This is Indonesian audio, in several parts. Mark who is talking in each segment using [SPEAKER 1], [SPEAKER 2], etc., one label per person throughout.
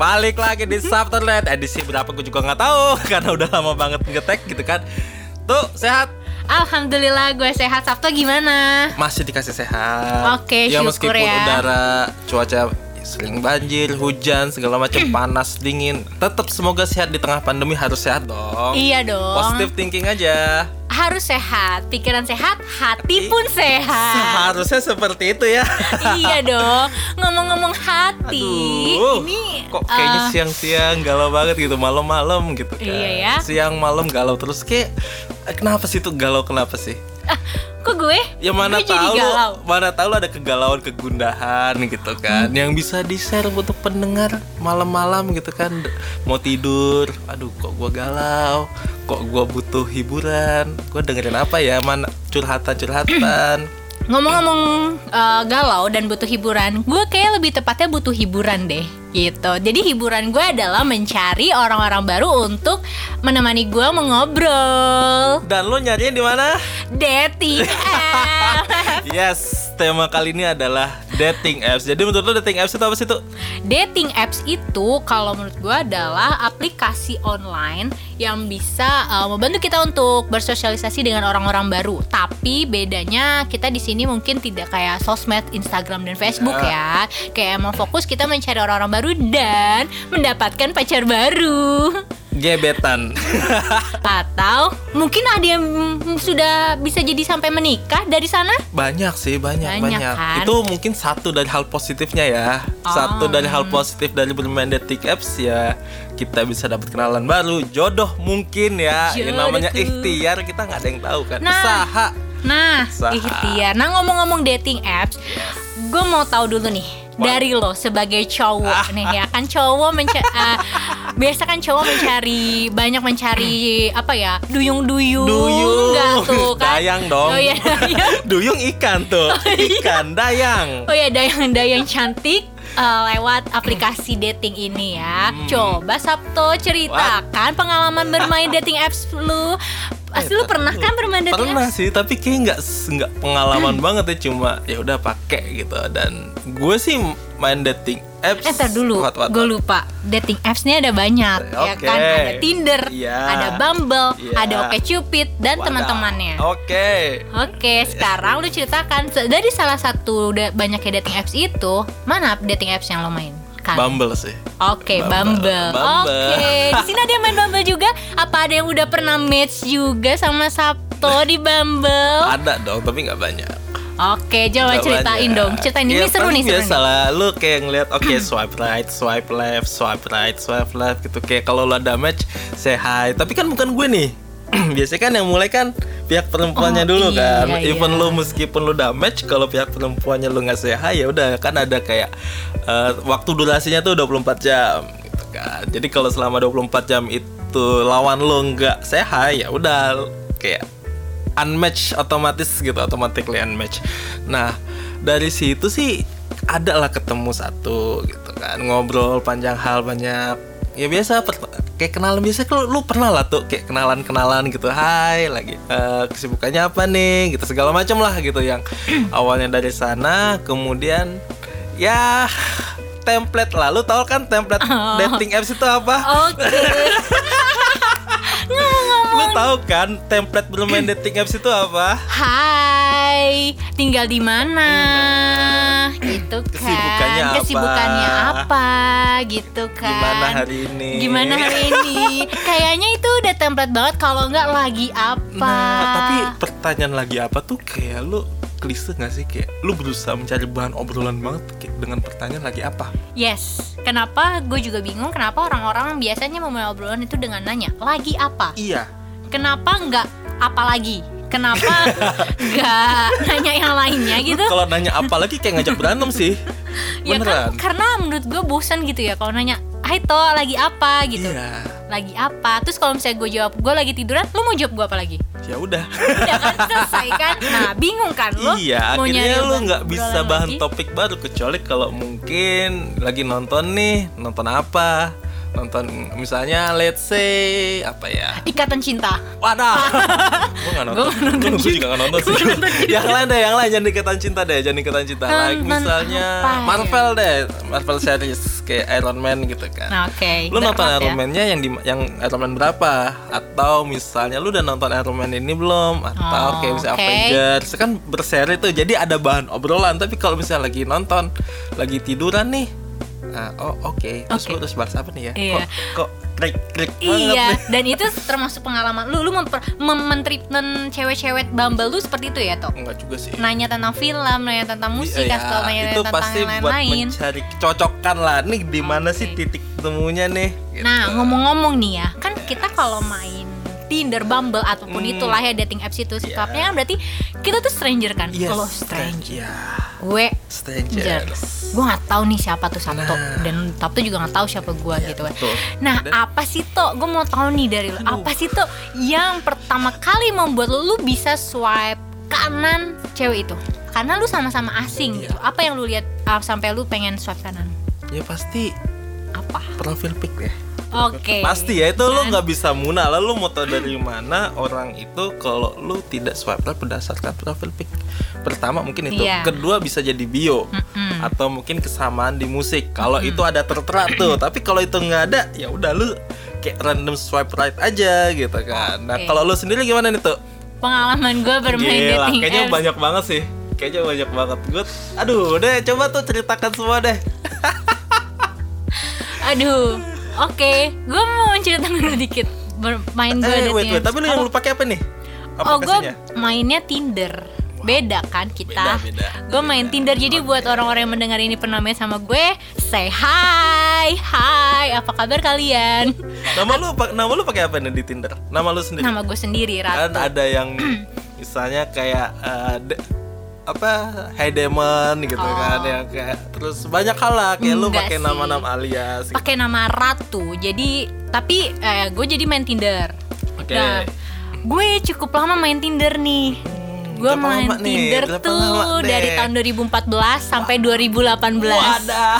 [SPEAKER 1] balik lagi di Subternet edisi berapa gue juga nggak tahu karena udah lama banget ngetek gitu kan. Tuh sehat
[SPEAKER 2] Alhamdulillah gue sehat. Sabtu gimana?
[SPEAKER 1] masih dikasih sehat.
[SPEAKER 2] Oke,
[SPEAKER 1] ya
[SPEAKER 2] syukur
[SPEAKER 1] meskipun
[SPEAKER 2] ya.
[SPEAKER 1] udara cuaca sering banjir, hujan, segala macam panas, dingin, tetap semoga sehat di tengah pandemi harus sehat dong.
[SPEAKER 2] Iya dong.
[SPEAKER 1] Positive thinking aja.
[SPEAKER 2] Harus sehat. Pikiran sehat, hati pun sehat.
[SPEAKER 1] Seharusnya seperti itu ya.
[SPEAKER 2] iya dong. Ngomong-ngomong hati,
[SPEAKER 1] Aduh,
[SPEAKER 2] ini
[SPEAKER 1] kok kayaknya
[SPEAKER 2] eh,
[SPEAKER 1] siang-siang galau banget gitu, malam-malam gitu kan.
[SPEAKER 2] Iya ya.
[SPEAKER 1] Siang malam galau terus kayak eh, kenapa sih tuh galau kenapa sih?
[SPEAKER 2] Kok gue?
[SPEAKER 1] Ya mana
[SPEAKER 2] gue jadi
[SPEAKER 1] tahu.
[SPEAKER 2] galau.
[SPEAKER 1] mana tahu lu ada kegalauan kegundahan gitu kan. Yang bisa di-share untuk pendengar malam-malam gitu kan. Mau tidur. Aduh kok gua galau. Kok gua butuh hiburan. Gua dengerin apa ya? Mana curhatan-curhatan
[SPEAKER 2] Ngomong-ngomong eh, galau dan butuh hiburan, gue kayak lebih tepatnya butuh hiburan deh, gitu. Jadi hiburan gue adalah mencari orang-orang baru untuk menemani gue mengobrol.
[SPEAKER 1] dan lu nyarinya di mana?
[SPEAKER 2] Dating.
[SPEAKER 1] Yes, tema kali ini adalah dating apps. Jadi menurut lu dating apps itu apa sih tuh?
[SPEAKER 2] Dating apps itu kalau menurut gue adalah aplikasi online yang bisa uh, membantu kita untuk bersosialisasi dengan orang-orang baru. Tapi bedanya kita di sini mungkin tidak kayak sosmed, Instagram dan Facebook ya. Kayak emang fokus kita mencari orang-orang baru dan mendapatkan pacar baru.
[SPEAKER 1] Gebetan.
[SPEAKER 2] Atau mungkin ada yang sudah bisa jadi sampai menikah dari sana?
[SPEAKER 1] banyak sih, banyak,
[SPEAKER 2] Banyak,
[SPEAKER 1] banyak.
[SPEAKER 2] kan?
[SPEAKER 1] Itu mungkin satu dari hal positifnya ya. Satu
[SPEAKER 2] Oh.
[SPEAKER 1] dari hal positif dari bermain dating apps ya kita bisa dapat kenalan baru, jodoh mungkin ya. Yang
[SPEAKER 2] Jodoh
[SPEAKER 1] namanya
[SPEAKER 2] tuh.
[SPEAKER 1] ikhtiar kita nggak ada yang tahu kan.
[SPEAKER 2] Nah.
[SPEAKER 1] Usaha.
[SPEAKER 2] Nah,
[SPEAKER 1] Usaha.
[SPEAKER 2] ikhtiar. Nah, ngomong-ngomong dating apps, gue mau tahu dulu nih dari lo sebagai cowok nih ya kan cowok menca- eh, biasa kan cowok mencari banyak mencari apa ya duyung-duyung
[SPEAKER 1] Duyung.
[SPEAKER 2] nggak tuh kan
[SPEAKER 1] Dayang dong.
[SPEAKER 2] oh iya dayang.
[SPEAKER 1] Duyung ikan tuh. Ikan dayang.
[SPEAKER 2] oh ya dayang-dayang cantik eh, lewat aplikasi dating ini ya
[SPEAKER 1] Hmm.
[SPEAKER 2] coba Sabto ceritakan pengalaman bermain dating apps lu Pasti lu pernah kan bermain dating
[SPEAKER 1] Pernah
[SPEAKER 2] apps?
[SPEAKER 1] sih, tapi kayak nggak nggak pengalaman banget ya cuma ya udah pakai gitu dan gue sih main dating apps.
[SPEAKER 2] Eh, dulu, gue lupa. Dating apps-nya ada banyak, ya
[SPEAKER 1] Oke.
[SPEAKER 2] kan? Ada Tinder,
[SPEAKER 1] Iya.
[SPEAKER 2] ada Bumble,
[SPEAKER 1] Iya.
[SPEAKER 2] ada OkCupid dan teman-temannya.
[SPEAKER 1] Oke.
[SPEAKER 2] Oke, sekarang lu ceritakan dari salah satu banyaknya dating apps itu, mana dating apps yang lo main? Kan?
[SPEAKER 1] Bumble sih.
[SPEAKER 2] Oke,
[SPEAKER 1] Bumble.
[SPEAKER 2] Bumble.
[SPEAKER 1] Bumble.
[SPEAKER 2] Oke, di sini ada yang main Bumble juga. Apa ada yang udah pernah match juga sama Sabto di Bumble?
[SPEAKER 1] Ada dong, tapi nggak banyak.
[SPEAKER 2] Oke, coba
[SPEAKER 1] Nggak
[SPEAKER 2] ceritain
[SPEAKER 1] banyak.
[SPEAKER 2] dong. Ceritain ini
[SPEAKER 1] Ya,
[SPEAKER 2] seru
[SPEAKER 1] paling
[SPEAKER 2] nih, seru
[SPEAKER 1] biasa
[SPEAKER 2] nih.
[SPEAKER 1] lah, lu kayak ngeliat oke swipe right, swipe left, swipe right, swipe left gitu kayak kalau lu ada match say hi. Tapi kan bukan gue nih. Biasanya kan yang mulai kan pihak perempuannya
[SPEAKER 2] Oh,
[SPEAKER 1] dulu
[SPEAKER 2] iya,
[SPEAKER 1] kan.
[SPEAKER 2] iya.
[SPEAKER 1] Even lu meskipun lu udah match kalau pihak perempuannya lu nggak say hi ya udah kan ada kayak eh, waktu durasinya tuh 24 jam gitu kan. Jadi kalau selama 24 jam itu lawan lu nggak hi ya udah kayak unmatch otomatis gitu automatically unmatch. Nah dari situ sih ada lah ketemu satu gitu kan. Ngobrol panjang hal banyak. Ya biasa kayak kenalan biasa kalau lu pernah lah tuh kayak kenalan kenalan gitu. Hai lagi eh, kesibukannya apa nih gitu segala macam lah gitu yang awalnya dari sana kemudian ya template lah lu tau kan template
[SPEAKER 2] Oh.
[SPEAKER 1] dating apps itu apa
[SPEAKER 2] Oke.
[SPEAKER 1] lu tahu kan template bermain dating apps itu apa
[SPEAKER 2] Hai, tinggal di mana? Gitu kan.
[SPEAKER 1] Kesibukannya apa?
[SPEAKER 2] Kesibukannya apa? Gitu kan.
[SPEAKER 1] Gimana hari ini?
[SPEAKER 2] Gimana hari ini? Kayaknya itu udah template banget kalau nggak lagi apa.
[SPEAKER 1] Nah, tapi pertanyaan lagi apa tuh kayak lu klise gak sih kayak lu berusaha mencari bahan obrolan banget kayak dengan pertanyaan lagi apa?
[SPEAKER 2] Yes, kenapa gue juga bingung kenapa orang-orang biasanya memulai obrolan itu dengan nanya lagi apa?
[SPEAKER 1] Iya.
[SPEAKER 2] Kenapa nggak apa lagi? Kenapa nggak nanya yang lainnya gitu?
[SPEAKER 1] Kalau nanya apa lagi kayak ngajak berantem sih.
[SPEAKER 2] Ya
[SPEAKER 1] Beneran.
[SPEAKER 2] kan karena menurut gue bosan gitu ya kalau nanya Hai To lagi apa gitu
[SPEAKER 1] Iya.
[SPEAKER 2] Lagi apa Terus kalau misalnya gue jawab Gue lagi tiduran Lu mau jawab gue apa lagi
[SPEAKER 1] Ya udah.
[SPEAKER 2] Udah kan selesai kan Nah bingung kan lo
[SPEAKER 1] iya,
[SPEAKER 2] mau
[SPEAKER 1] akhirnya lu nggak bisa bahan
[SPEAKER 2] lagi?
[SPEAKER 1] topik baru kecuali kalau mungkin lagi nonton nih, nonton apa? Nonton misalnya let's say apa ya
[SPEAKER 2] Ikatan cinta.
[SPEAKER 1] Wadah, gue gak nonton,
[SPEAKER 2] nggak nonton
[SPEAKER 1] gue juga gak nonton sih.
[SPEAKER 2] Nonton
[SPEAKER 1] yang lain deh, yang lain jangan ikatan cinta deh, jangan ikatan cinta.
[SPEAKER 2] Nonton
[SPEAKER 1] Like misalnya
[SPEAKER 2] apa ya?
[SPEAKER 1] Marvel deh, Marvel series kayak Iron Man gitu kan.
[SPEAKER 2] Nah, oke.
[SPEAKER 1] Lu nonton
[SPEAKER 2] Berat
[SPEAKER 1] Iron
[SPEAKER 2] ya.
[SPEAKER 1] Man-nya yang di yang Iron Man berapa? Atau misalnya lu udah nonton Iron Man ini belum? Atau
[SPEAKER 2] Oh,
[SPEAKER 1] kayak misalnya. Avengers kan berseri tuh. Jadi ada bahan obrolan. Tapi kalau misalnya lagi nonton, lagi tiduran nih. Nah, oh oke. Terus
[SPEAKER 2] Oke.
[SPEAKER 1] lu terus bahas apa nih ya?
[SPEAKER 2] Iya.
[SPEAKER 1] Kok kok klik klik
[SPEAKER 2] Iya,
[SPEAKER 1] nih.
[SPEAKER 2] dan itu termasuk pengalaman lu lu memper, mem- mentreatment cewek-cewek Bumble lu seperti itu ya, Tok?
[SPEAKER 1] Enggak juga sih.
[SPEAKER 2] Nanya tentang film, nanya tentang musik,
[SPEAKER 1] Iya,
[SPEAKER 2] kasih tau nanya
[SPEAKER 1] itu
[SPEAKER 2] tentang
[SPEAKER 1] pasti
[SPEAKER 2] yang
[SPEAKER 1] buat
[SPEAKER 2] lain-lain.
[SPEAKER 1] mencari kecocokan lah nih di mana
[SPEAKER 2] Oke.
[SPEAKER 1] sih titik temunya nih gitu.
[SPEAKER 2] Nah, ngomong-ngomong nih ya, kan kita kalau main Tinder, Bumble ataupun
[SPEAKER 1] Hmm.
[SPEAKER 2] itulah ya dating apps itu sikapnya kan berarti kita tuh stranger kan?
[SPEAKER 1] Yes,
[SPEAKER 2] Lo stranger.
[SPEAKER 1] ya
[SPEAKER 2] Gue
[SPEAKER 1] stranger
[SPEAKER 2] gue nggak tahu nih siapa tuh Sabto
[SPEAKER 1] Nah.
[SPEAKER 2] dan Sabto juga nggak tahu siapa gue
[SPEAKER 1] Iya,
[SPEAKER 2] gitu kan.
[SPEAKER 1] betul.
[SPEAKER 2] Nah
[SPEAKER 1] Dan-
[SPEAKER 2] apa sih to? Gue mau tahu nih dari lo. Apa sih to yang pertama kali membuat lo lu bisa swipe kanan cewek itu? Karena lu sama-sama asing
[SPEAKER 1] Iya.
[SPEAKER 2] gitu. Apa yang lu lihat ah, sampai lu pengen swipe kanan?
[SPEAKER 1] ya pasti
[SPEAKER 2] Apa?
[SPEAKER 1] profil pic deh
[SPEAKER 2] Oke.
[SPEAKER 1] pasti ya itu lu
[SPEAKER 2] Kan?
[SPEAKER 1] nggak bisa munah lalu mau tahu dari mana orang itu kalau lu tidak swipe right berdasarkan profil pic pertama mungkin itu
[SPEAKER 2] Iya.
[SPEAKER 1] kedua bisa jadi bio
[SPEAKER 2] Mm-mm.
[SPEAKER 1] atau mungkin kesamaan di musik kalau itu ada tertera tuh tapi kalau itu nggak ada ya udah lu kayak random swipe right aja gitu kan nah
[SPEAKER 2] Oke.
[SPEAKER 1] kalau lu sendiri gimana nih tuh
[SPEAKER 2] Pengalaman gue bermain
[SPEAKER 1] Gila,
[SPEAKER 2] dating
[SPEAKER 1] kayaknya
[SPEAKER 2] apps.
[SPEAKER 1] banyak banget sih. Kayaknya banyak banget. Gue, aduh, deh, coba tuh ceritakan semua deh.
[SPEAKER 2] Aduh. Oke, gue mau ceritakan dulu dikit bermain gue
[SPEAKER 1] Eh, wait, wait. Tapi lu yang lu pakai apa nih?
[SPEAKER 2] Oh, gue mainnya Tinder. Beda kan kita? Gue main Tinder jadi buat orang-orang yang mendengar ini pernah main sama gue, say hi, hi, apa kabar kalian?
[SPEAKER 1] Nama lu, nama lu pakai apa nih di Tinder? Nama lu sendiri?
[SPEAKER 2] Nama gue sendiri
[SPEAKER 1] Kan
[SPEAKER 2] Ratu.
[SPEAKER 1] ada yang misalnya kayak de- apa Hey Demon gitu
[SPEAKER 2] Oh.
[SPEAKER 1] kan ya kayak terus banyak hal lah kayak lu pakai nama-nama alias gitu.
[SPEAKER 2] Pakai nama Ratu. Jadi tapi eh, gue jadi main Tinder.
[SPEAKER 1] Oke.
[SPEAKER 2] Nah, gue cukup lama main Tinder nih. Gue main
[SPEAKER 1] lama nih?
[SPEAKER 2] Tinder tuh
[SPEAKER 1] lama
[SPEAKER 2] dari tahun 2014 sampai 2018.
[SPEAKER 1] Wadah.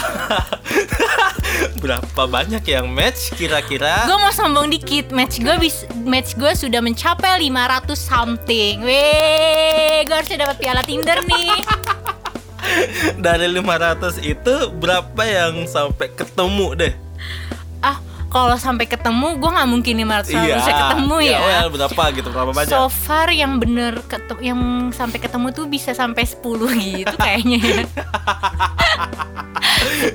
[SPEAKER 1] Berapa banyak yang match kira-kira?
[SPEAKER 2] Gue mau sombong dikit, match gue bis, match gue sudah mencapai 500 something. Weh, gue harusnya dapat piala Tinder nih.
[SPEAKER 1] Dari 500 itu berapa yang sampai ketemu deh?
[SPEAKER 2] Kalau sampai ketemu, gue nggak mungkin 500 bisa ketemu ya.
[SPEAKER 1] Iya, well, berapa gitu, berapa banyak?
[SPEAKER 2] So far yang bener ketemu, yang sampai ketemu tuh bisa sampai 10 gitu kayaknya. ya. 10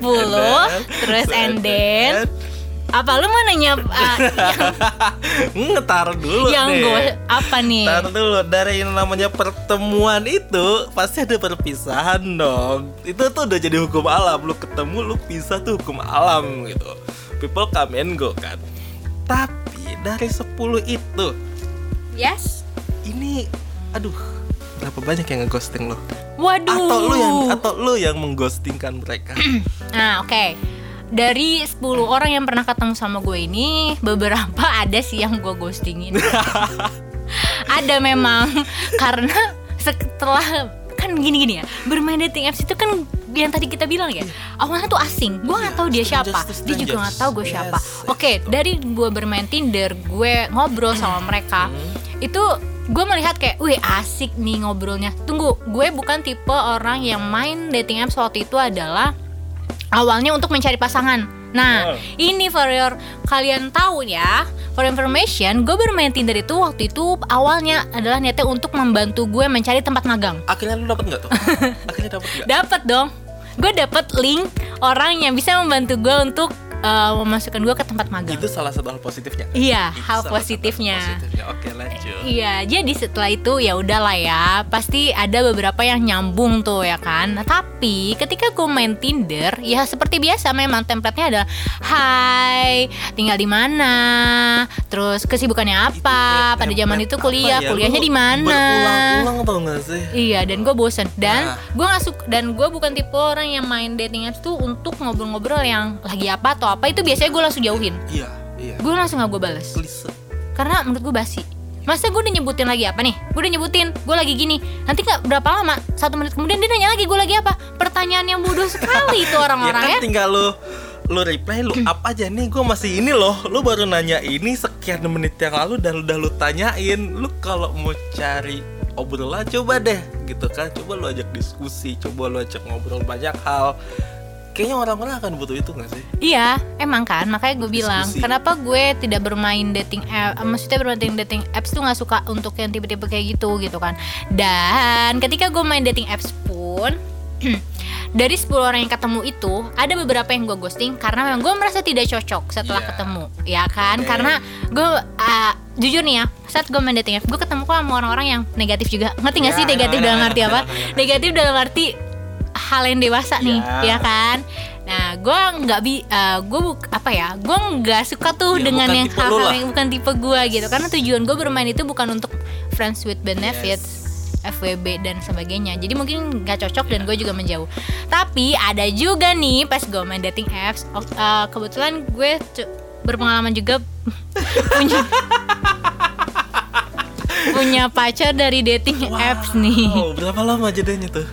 [SPEAKER 2] terus and then apa lu mau nanya ah,
[SPEAKER 1] Ngetar dulu
[SPEAKER 2] yang, yang
[SPEAKER 1] deh.
[SPEAKER 2] gue apa nih?
[SPEAKER 1] Ntar dulu dari yang namanya pertemuan itu pasti ada perpisahan dong. Itu tuh udah jadi hukum alam. Lu ketemu lu pisah tuh hukum alam gitu. People come and go kan. Tapi dari 10 itu
[SPEAKER 2] Yes.
[SPEAKER 1] ini aduh berapa banyak yang ngeghosting lo?
[SPEAKER 2] Waduh.
[SPEAKER 1] Atau lu yang atau lu yang mengghostingkan mereka?
[SPEAKER 2] Nah, oke. Dari 10 orang yang pernah ketemu sama gue ini, beberapa ada sih yang gue ghostingin. ada memang karena setelah kan gini-gini ya, bermain dating apps itu kan yang tadi kita bilang ya, awalnya tuh asing. Gue nggak tahu dia siapa, dia juga nggak tahu gue siapa. Oke, dari gue bermain Tinder, gue ngobrol sama mereka, itu gue melihat kayak, wih asik nih ngobrolnya. Tunggu, gue bukan tipe orang yang main dating apps waktu itu adalah awalnya untuk mencari pasangan. Nah,
[SPEAKER 1] Oh.
[SPEAKER 2] ini for your kalian tahu ya, for information, gue bermain Tinder itu waktu itu awalnya adalah niatnya untuk membantu gue mencari tempat magang.
[SPEAKER 1] Akhirnya lu dapet nggak tuh? Akhirnya dapet nggak?
[SPEAKER 2] Dapat dong, gue dapet link orang yang bisa membantu gue untuk uh, memasukkan gue ke tempat magang.
[SPEAKER 1] Itu salah satu hal positifnya.
[SPEAKER 2] Iya,
[SPEAKER 1] Itu
[SPEAKER 2] hal positifnya.
[SPEAKER 1] positifnya. Oke lanjut.
[SPEAKER 2] Iya, jadi setelah itu ya udahlah ya, pasti ada beberapa yang nyambung tuh ya kan. Nah, tapi ketika gue main Tinder, ya seperti biasa memang template-nya adalah Hai, tinggal di mana? Terus kesibukannya apa? Pada zaman itu kuliah,
[SPEAKER 1] ya,
[SPEAKER 2] kuliahnya di mana?
[SPEAKER 1] Berulang-ulang tau gak sih?
[SPEAKER 2] Iya, dan gue bosen dan
[SPEAKER 1] Nah.
[SPEAKER 2] gue nggak suka dan gue bukan tipe orang yang main dating apps tuh untuk ngobrol-ngobrol yang lagi apa atau apa itu biasanya gue langsung jauhin.
[SPEAKER 1] Iya, iya.
[SPEAKER 2] Gue langsung gak gue
[SPEAKER 1] Klise.
[SPEAKER 2] karena menurut gue basi. Masa gue udah nyebutin lagi apa nih? Gue udah nyebutin gue lagi gini. Nanti nggak berapa lama satu menit kemudian dia nanya lagi gue lagi apa? Pertanyaan yang bodoh sekali itu
[SPEAKER 1] Ya
[SPEAKER 2] orang-orang
[SPEAKER 1] kan
[SPEAKER 2] ya.
[SPEAKER 1] tinggal lu lu reply lu up aja nih. Gue masih ini loh. Lu baru nanya ini sekian menit yang lalu dan udah lu tanyain. Lu kalau mau cari obrolan coba deh. Gitu kan. Coba lu ajak diskusi coba lu ajak ngobrol banyak hal kayaknya orang-orang akan butuh itu gak sih
[SPEAKER 2] Iya, emang kan, makanya gue bilang
[SPEAKER 1] Diskusi.
[SPEAKER 2] kenapa gue tidak bermain dating app, eh, maksudnya bermain dating apps tuh nggak suka untuk yang tipe-tipe kayak gitu gitu kan. Dan ketika gue main dating apps pun dari 10 orang yang ketemu itu ada beberapa yang gue ghosting karena memang gue merasa tidak cocok setelah
[SPEAKER 1] Iya.
[SPEAKER 2] ketemu, ya kan?
[SPEAKER 1] Oke.
[SPEAKER 2] Karena gue ah, jujur nih ya, saat gue main dating apps, gue ketemu kok sama orang-orang yang negatif juga. Ngerti gak sih negatif dalam arti apa? Negatif dalam arti hal yang dewasa nih,
[SPEAKER 1] Ya.
[SPEAKER 2] ya kan? Nah, gue nggak bi, gue buk apa ya? Gue nggak suka tuh
[SPEAKER 1] Ya,
[SPEAKER 2] dengan yang hal-hal yang bukan tipe gue gitu. Karena tujuan gue bermain itu bukan untuk friends with benefits. FWB dan sebagainya jadi mungkin nggak cocok dan gue juga menjauh tapi ada juga nih pas gue main dating apps oh, eh, kebetulan gue berpengalaman juga punya punya pacar dari dating apps nih
[SPEAKER 1] Wow, berapa lama jadiannya tuh?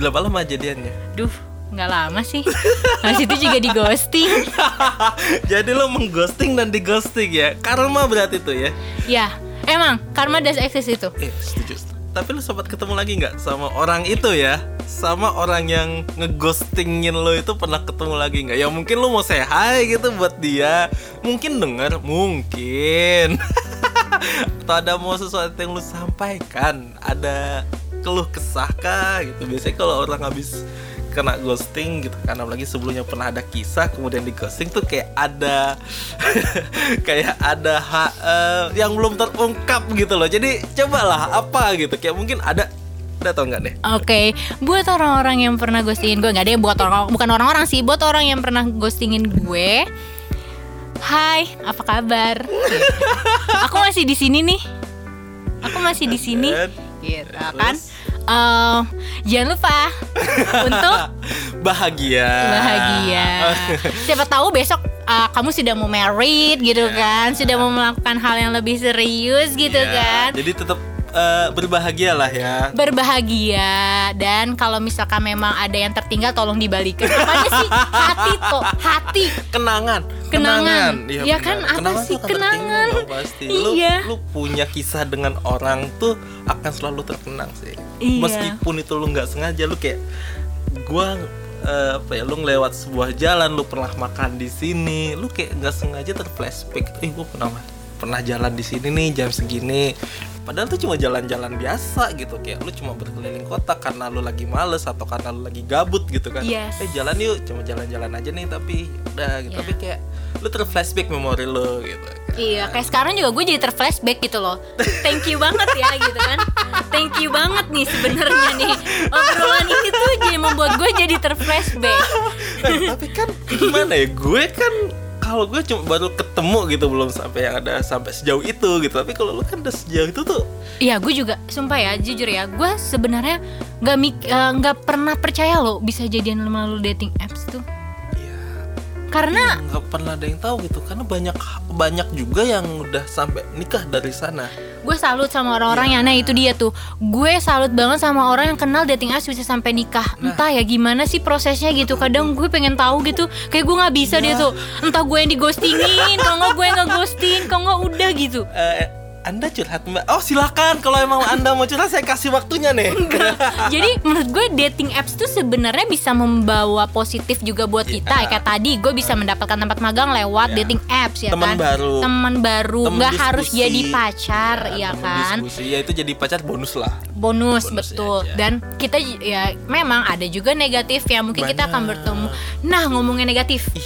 [SPEAKER 1] Berapa lama jadiannya
[SPEAKER 2] duh nggak lama sih Habis itu juga di ghosting
[SPEAKER 1] jadi lo mengghosting dan dighosting ya karma berarti tuh ya
[SPEAKER 2] ya emang karma does exist itu
[SPEAKER 1] Eh, setuju. Tapi lu sempat ketemu lagi nggak sama orang itu ya? Sama orang yang ngeghostingin lo itu pernah ketemu lagi nggak? Ya mungkin lu mau say hi gitu buat dia. Mungkin denger, mungkin. Atau ada mau sesuatu yang lu sampaikan? Ada keluh kesah kah gitu? Biasanya kalau orang habis kena ghosting gitu kan apalagi sebelumnya pernah ada kisah kemudian di ghosting tuh kayak ada kayak ada ha- eh, yang belum terungkap gitu loh jadi cobalah apa gitu kayak mungkin ada ada tau nggak deh
[SPEAKER 2] Oke, buat orang-orang yang pernah ghostingin gue nggak yang buat orang bukan orang-orang sih, buat orang yang pernah ghostingin gue. Hai, apa kabar? Aku masih di sini nih. Aku masih di sini. Gitu
[SPEAKER 1] Terus?
[SPEAKER 2] kan? Eh, jangan lupa untuk
[SPEAKER 1] bahagia
[SPEAKER 2] bahagia. Siapa tahu besok uh, kamu sudah mau married gitu kan, sudah mau melakukan hal yang lebih serius gitu
[SPEAKER 1] Ya,
[SPEAKER 2] kan.
[SPEAKER 1] jadi tetap eh, berbahagia lah ya
[SPEAKER 2] berbahagia dan kalau misalkan memang ada yang tertinggal tolong dibalikan apanya sih hati tuh hati
[SPEAKER 1] kenangan
[SPEAKER 2] Kenangan.
[SPEAKER 1] Iya
[SPEAKER 2] Ya
[SPEAKER 1] benar.
[SPEAKER 2] kan, apa
[SPEAKER 1] Kenangan
[SPEAKER 2] sih? Kenangan.
[SPEAKER 1] dong pasti lu,
[SPEAKER 2] Iya.
[SPEAKER 1] lu punya kisah dengan orang tuh akan selalu terkenang sih
[SPEAKER 2] Iya.
[SPEAKER 1] meskipun itu lu nggak sengaja lu kayak gua eh, apa ya lu ngelewat sebuah jalan lu pernah makan di sini lu kayak nggak sengaja terflashback eh gua pernah pernah jalan di sini nih jam segini padahal tuh cuma jalan-jalan biasa gitu kayak lu cuma berkeliling kota karena lu lagi males atau karena lu lagi gabut gitu kan
[SPEAKER 2] Yes.
[SPEAKER 1] eh jalan yuk cuma jalan-jalan aja nih tapi udah gitu
[SPEAKER 2] Iya.
[SPEAKER 1] tapi kayak lu terflashback memori lu gitu kan.
[SPEAKER 2] iya kayak sekarang juga gue jadi terflashback gitu loh thank you banget ya gitu kan thank you banget nih sebenarnya nih obrolan ini tuh jadi membuat gue jadi terflashback
[SPEAKER 1] Eh, tapi kan gimana ya gue kan kalau gue cuma baru ketemu gitu belum sampai yang ada sampai sejauh itu gitu tapi kalau lu kan udah sejauh itu tuh
[SPEAKER 2] Iya, gue juga sumpah ya, jujur ya, gue sebenarnya nggak eh, nggak pernah percaya loh bisa jadian melalui dating apps tuh.
[SPEAKER 1] Ya
[SPEAKER 2] Karena
[SPEAKER 1] nggak pernah ada yang tahu gitu karena banyak banyak juga yang udah sampai nikah dari sana.
[SPEAKER 2] gue salut sama orang-orang yang nah itu dia tuh. Gue salut banget sama orang yang kenal dating apps bisa sampai nikah.
[SPEAKER 1] Nah.
[SPEAKER 2] entah ya gimana sih prosesnya gitu. Kadang gue pengen tahu gitu. Kayak gue nggak bisa dia
[SPEAKER 1] Iya.
[SPEAKER 2] tuh. Entah gue yang digostingin kalau nggak gue yang nggak ghosting kalau nggak udah gitu.
[SPEAKER 1] Eh, anda curhat mbak. Oh silakan. Kalau emang anda mau curhat saya kasih waktunya nih.
[SPEAKER 2] Jadi menurut gue dating apps tuh sebenarnya bisa membawa positif juga buat
[SPEAKER 1] Iya.
[SPEAKER 2] kita. Kayak tadi gue bisa mendapatkan tempat magang lewat
[SPEAKER 1] Iya.
[SPEAKER 2] dating apps ya
[SPEAKER 1] Teman
[SPEAKER 2] kan?
[SPEAKER 1] baru.
[SPEAKER 2] teman baru.
[SPEAKER 1] Temen
[SPEAKER 2] nggak harus jadi pacar ya
[SPEAKER 1] temen
[SPEAKER 2] kan?
[SPEAKER 1] diskusi. Ya itu jadi pacar bonus lah.
[SPEAKER 2] Bonus,
[SPEAKER 1] Bonusnya
[SPEAKER 2] betul.
[SPEAKER 1] aja.
[SPEAKER 2] dan kita ya memang ada juga negatif ya. Mungkin kita akan
[SPEAKER 1] Banyak.
[SPEAKER 2] bertemu. Nah ngomongin negatif.
[SPEAKER 1] Ih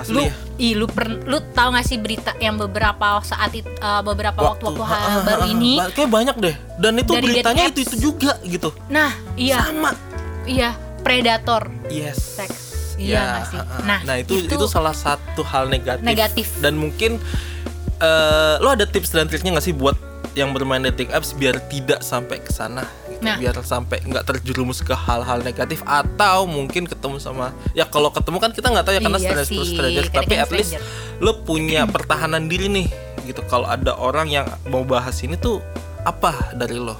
[SPEAKER 1] asli
[SPEAKER 2] lu
[SPEAKER 1] ya
[SPEAKER 2] ih lu per, lu tahu gak sih berita yang beberapa saat it- uh, beberapa waktu-waktu
[SPEAKER 1] Ah, ah,
[SPEAKER 2] baru
[SPEAKER 1] ah,
[SPEAKER 2] ini
[SPEAKER 1] kayak banyak deh dan itu
[SPEAKER 2] Dari
[SPEAKER 1] beritanya itu itu juga gitu
[SPEAKER 2] nah iya
[SPEAKER 1] sama
[SPEAKER 2] iya predator
[SPEAKER 1] yes
[SPEAKER 2] Seks. Iya
[SPEAKER 1] Ya,
[SPEAKER 2] sih?
[SPEAKER 1] ah, ah.
[SPEAKER 2] Nah,
[SPEAKER 1] nah itu,
[SPEAKER 2] itu-
[SPEAKER 1] itu salah satu hal negatif
[SPEAKER 2] Negatif.
[SPEAKER 1] dan mungkin eh, lo ada tips dan triknya nggak sih buat yang bermain dating apps biar tidak sampai ke sana.
[SPEAKER 2] Nah.
[SPEAKER 1] biar sampai nggak terjerumus ke hal-hal negatif atau mungkin ketemu sama ya kalau ketemu kan kita nggak tahu ya karena
[SPEAKER 2] Iya sih,
[SPEAKER 1] strangers
[SPEAKER 2] kadang
[SPEAKER 1] tapi at least
[SPEAKER 2] stranger.
[SPEAKER 1] lo punya pertahanan diri nih gitu kalau ada orang yang mau bahas ini tuh apa dari lo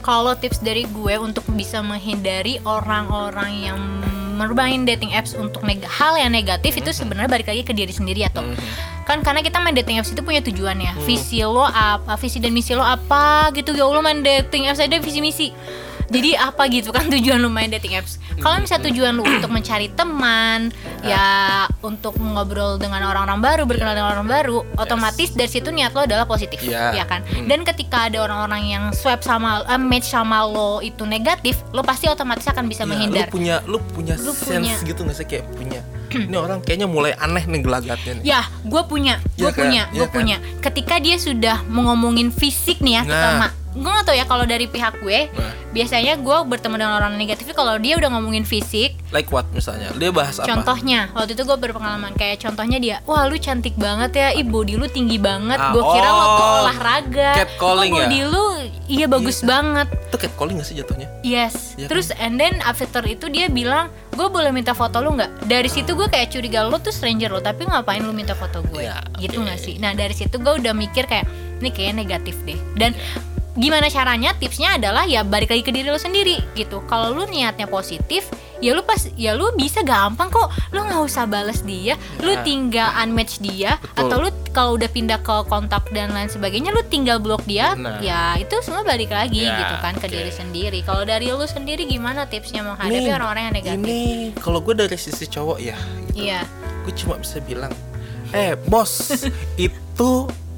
[SPEAKER 2] kalau tips dari gue untuk bisa menghindari orang-orang yang bermain dating apps untuk neg- hal yang negatif itu sebenarnya balik lagi ke diri sendiri atau kan karena kita main dating apps itu punya tujuan ya. Visi lo apa visi dan misi lo apa gitu. Ya Allah main dating apps ada visi misi. Jadi apa gitu kan tujuan lu main dating apps. Kalau misalnya tujuan lu untuk mencari teman ya untuk ngobrol dengan orang-orang baru berkenal dengan orang baru otomatis dari situ niat lo adalah positif
[SPEAKER 1] Iya.
[SPEAKER 2] ya kan? Dan ketika ada orang-orang yang swipe sama eh, match sama lo itu negatif lo pasti otomatis akan bisa
[SPEAKER 1] Ya,
[SPEAKER 2] menghindar.
[SPEAKER 1] Lu punya lu punya
[SPEAKER 2] Lu
[SPEAKER 1] sense
[SPEAKER 2] punya-
[SPEAKER 1] gitu nggak sih kayak punya. ini orang kayaknya mulai aneh nih gelagatnya nih.
[SPEAKER 2] Ya, gue punya, gue
[SPEAKER 1] Iya kan?
[SPEAKER 2] punya, gue
[SPEAKER 1] kan?
[SPEAKER 2] punya. Ketika dia sudah ngomongin fisik nih ya,
[SPEAKER 1] Nah.
[SPEAKER 2] terutama, gue gak tau ya kalau dari pihak gue,
[SPEAKER 1] Nah.
[SPEAKER 2] biasanya gue bertemu dengan orang negatif kalau dia udah ngomongin fisik.
[SPEAKER 1] Like what misalnya? Dia bahas apa?
[SPEAKER 2] Contohnya, waktu itu gue berpengalaman kayak contohnya dia, wah lu cantik banget ya, ih body lu tinggi banget.
[SPEAKER 1] Ah,
[SPEAKER 2] gue kira lo tuh
[SPEAKER 1] oh.
[SPEAKER 2] olahraga,
[SPEAKER 1] Catcalling
[SPEAKER 2] Kok
[SPEAKER 1] ya?
[SPEAKER 2] body lu iya bagus banget.
[SPEAKER 1] Itu catcalling gak sih jatuhnya?
[SPEAKER 2] Yes.
[SPEAKER 1] Iya
[SPEAKER 2] Terus and then after itu dia bilang, gue boleh minta foto lu nggak? Dari situ gue kayak curiga lo tuh stranger lo, tapi ngapain lu minta foto gue?
[SPEAKER 1] Iya,
[SPEAKER 2] gitu
[SPEAKER 1] oke.
[SPEAKER 2] nggak sih? Nah dari situ gue udah mikir kayak ini kayaknya negatif deh. Dan gimana caranya? Tipsnya adalah ya balik lagi ke diri lo sendiri gitu. Kalau lu niatnya positif, ya lu pas ya lu bisa gampang kok. Lu nggak usah bales dia, lu
[SPEAKER 1] Ya.
[SPEAKER 2] tinggal unmatch dia
[SPEAKER 1] Betul.
[SPEAKER 2] atau lu kalau udah pindah ke kontak dan lain sebagainya, lu tinggal blok dia.
[SPEAKER 1] Nah.
[SPEAKER 2] Ya itu semua balik lagi
[SPEAKER 1] Ya,
[SPEAKER 2] gitu kan ke
[SPEAKER 1] oke.
[SPEAKER 2] diri sendiri. Kalau dari lu sendiri gimana tipsnya menghadapi orang-orang yang negatif?
[SPEAKER 1] Ini kalau gue dari sisi cowok ya, gitu.
[SPEAKER 2] Iya.
[SPEAKER 1] gue cuma bisa bilang, eh bos, itu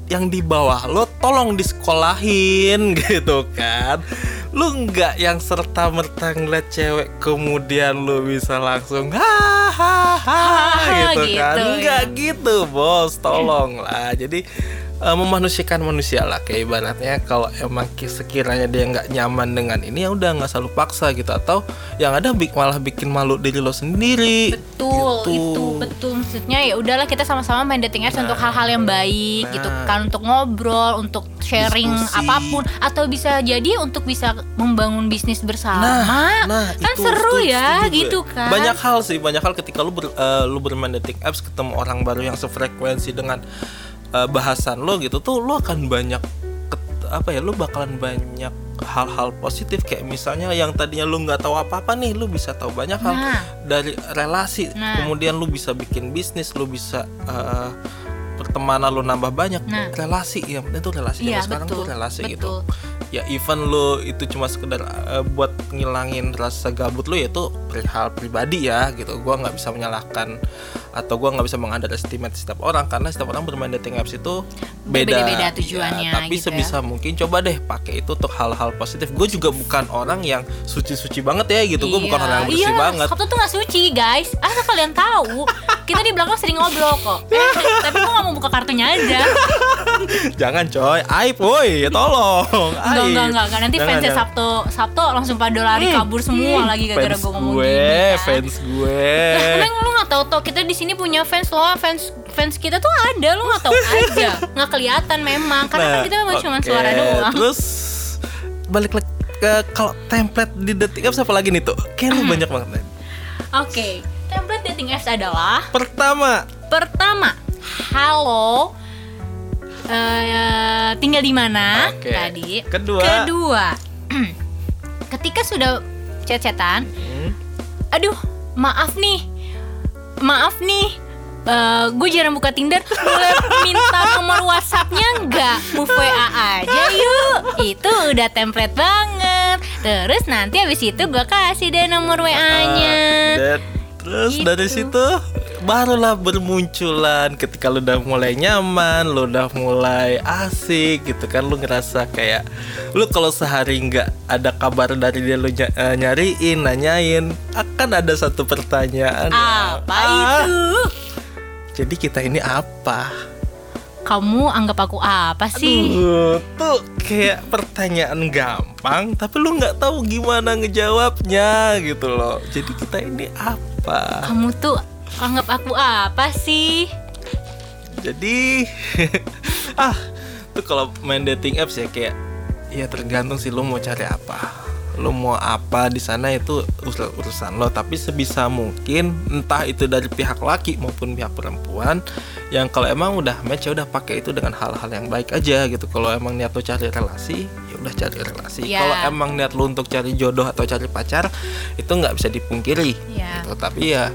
[SPEAKER 1] yang di bawah lo tolong disekolahin gitu kan. Lu nggak yang serta merta ngeliat cewek kemudian lu bisa langsung hahaha gitu, kan?
[SPEAKER 2] gitu,
[SPEAKER 1] Nggak
[SPEAKER 2] ya.
[SPEAKER 1] gitu bos, tolong lah. Jadi eh, memanusiakan manusia lah kayak ibaratnya kalau emang ki- sekiranya dia nggak nyaman dengan ini ya udah nggak selalu paksa gitu atau yang ada bik- malah bikin malu diri lo sendiri
[SPEAKER 2] Betul,
[SPEAKER 1] Gitu.
[SPEAKER 2] itu betul maksudnya ya udahlah kita sama-sama main dating apps
[SPEAKER 1] Nah.
[SPEAKER 2] untuk hal-hal yang baik gitu
[SPEAKER 1] Nah.
[SPEAKER 2] kan untuk ngobrol, untuk sharing
[SPEAKER 1] Diskusi.
[SPEAKER 2] apa pun atau bisa jadi untuk bisa membangun bisnis bersama.
[SPEAKER 1] Nah, nah
[SPEAKER 2] kan
[SPEAKER 1] itu
[SPEAKER 2] seru
[SPEAKER 1] setuju-
[SPEAKER 2] ya
[SPEAKER 1] gue.
[SPEAKER 2] gitu kan.
[SPEAKER 1] Banyak hal sih, banyak hal ketika lu ber, eh, lu bermain dating apps ketemu orang baru yang sefrekuensi dengan eh, bahasan lo gitu tuh lu akan banyak apa ya, lu bakalan banyak hal-hal positif kayak misalnya yang tadinya lu nggak tahu apa-apa nih, lu bisa tahu banyak hal
[SPEAKER 2] Nah.
[SPEAKER 1] dari relasi.
[SPEAKER 2] Nah.
[SPEAKER 1] Kemudian lu bisa bikin bisnis, lu bisa eh, pertemanan lu nambah banyak.
[SPEAKER 2] Nah.
[SPEAKER 1] Relasi penting tuh relasi
[SPEAKER 2] Iya,
[SPEAKER 1] Zaman sekarang
[SPEAKER 2] betul,
[SPEAKER 1] tuh relasi gitu
[SPEAKER 2] betul.
[SPEAKER 1] ya even lo itu cuma sekedar eh, buat ngilangin rasa gabut lo ya itu hal pribadi ya gitu gua nggak bisa menyalahkan atau gua nggak bisa mengunderestimate setiap orang karena setiap orang bermain dating apps itu beda.
[SPEAKER 2] Berbeda-beda
[SPEAKER 1] Ya,
[SPEAKER 2] tujuannya
[SPEAKER 1] tapi
[SPEAKER 2] gitu ya.
[SPEAKER 1] sebisa mungkin coba deh pakai itu untuk hal-hal positif. Gue juga bukan orang yang suci-suci banget ya gitu. Gue bukan orang yang bersih
[SPEAKER 2] iya,
[SPEAKER 1] banget.
[SPEAKER 2] Sabtu tuh gak suci guys. Asal kalian tahu Kita di belakang sering ngobrol kok Eh, Tapi gue gak mau buka kartunya aja
[SPEAKER 1] jangan coy aib woi ya tolong Aib.
[SPEAKER 2] enggak, enggak, enggak. Nanti
[SPEAKER 1] Jangan,
[SPEAKER 2] fansnya
[SPEAKER 1] jangan.
[SPEAKER 2] Sabtu Sabtu langsung pada lari
[SPEAKER 1] Hmm,
[SPEAKER 2] kabur semua
[SPEAKER 1] hmm.
[SPEAKER 2] lagi gara-gara gue ngomong
[SPEAKER 1] gue,
[SPEAKER 2] gini kan.
[SPEAKER 1] fans gue
[SPEAKER 2] Neng lu gak tahu toh kita di sini punya fans loh fans fans kita tuh ada lu gak tahu aja nggak kelihatan memang karena kan kita memang cuma
[SPEAKER 1] Nah, oke.
[SPEAKER 2] suara doang
[SPEAKER 1] Terus balik lagi ke kalau template di apps apa lagi nih tuh? Kayaknya banyak banget nih.
[SPEAKER 2] oke dating apps adalah
[SPEAKER 1] Pertama,
[SPEAKER 2] pertama. Halo. Eh, tinggal di mana?
[SPEAKER 1] Oke.
[SPEAKER 2] tadi.
[SPEAKER 1] Kedua.
[SPEAKER 2] kedua. Ketika sudah chat-chatan
[SPEAKER 1] hmm,
[SPEAKER 2] aduh maaf nih. Maaf nih. Gue jarang buka Tinder. Boleh minta nomor WhatsAppnya nggak? Move WA aja yuk. Itu udah template banget. Terus nanti abis itu gue kasih deh nomor WA-nya
[SPEAKER 1] dan terus
[SPEAKER 2] Gitu.
[SPEAKER 1] dari situ barulah bermunculan ketika lu udah mulai nyaman, lu udah mulai asik gitu kan lu ngerasa kayak lu kalau sehari nggak ada kabar dari dia lu ny- eh, nyariin, nanyain, akan ada satu pertanyaan.
[SPEAKER 2] apa
[SPEAKER 1] Ah,
[SPEAKER 2] itu
[SPEAKER 1] Jadi kita ini apa?
[SPEAKER 2] kamu anggap aku apa sih
[SPEAKER 1] Aduh, tuh kayak pertanyaan gampang, tapi lu nggak tahu gimana ngejawabnya gitu loh. Jadi kita ini apa?
[SPEAKER 2] Kamu tuh anggap aku apa sih
[SPEAKER 1] Jadi ah, tuh kalau main dating apps ya kayak ya tergantung sih lu mau cari apa. Lu mau apa di sana itu urus- urusan lo, tapi sebisa mungkin entah itu dari pihak laki maupun pihak perempuan yang kalau emang udah match ya udah pakai itu dengan hal-hal yang baik aja gitu. Kalau emang niat lo cari relasi, udah cari relasi.
[SPEAKER 2] Iya.
[SPEAKER 1] Kalau emang niat lu untuk cari jodoh atau cari pacar itu nggak bisa dipungkiri.
[SPEAKER 2] Iya.
[SPEAKER 1] Gitu. Tapi ya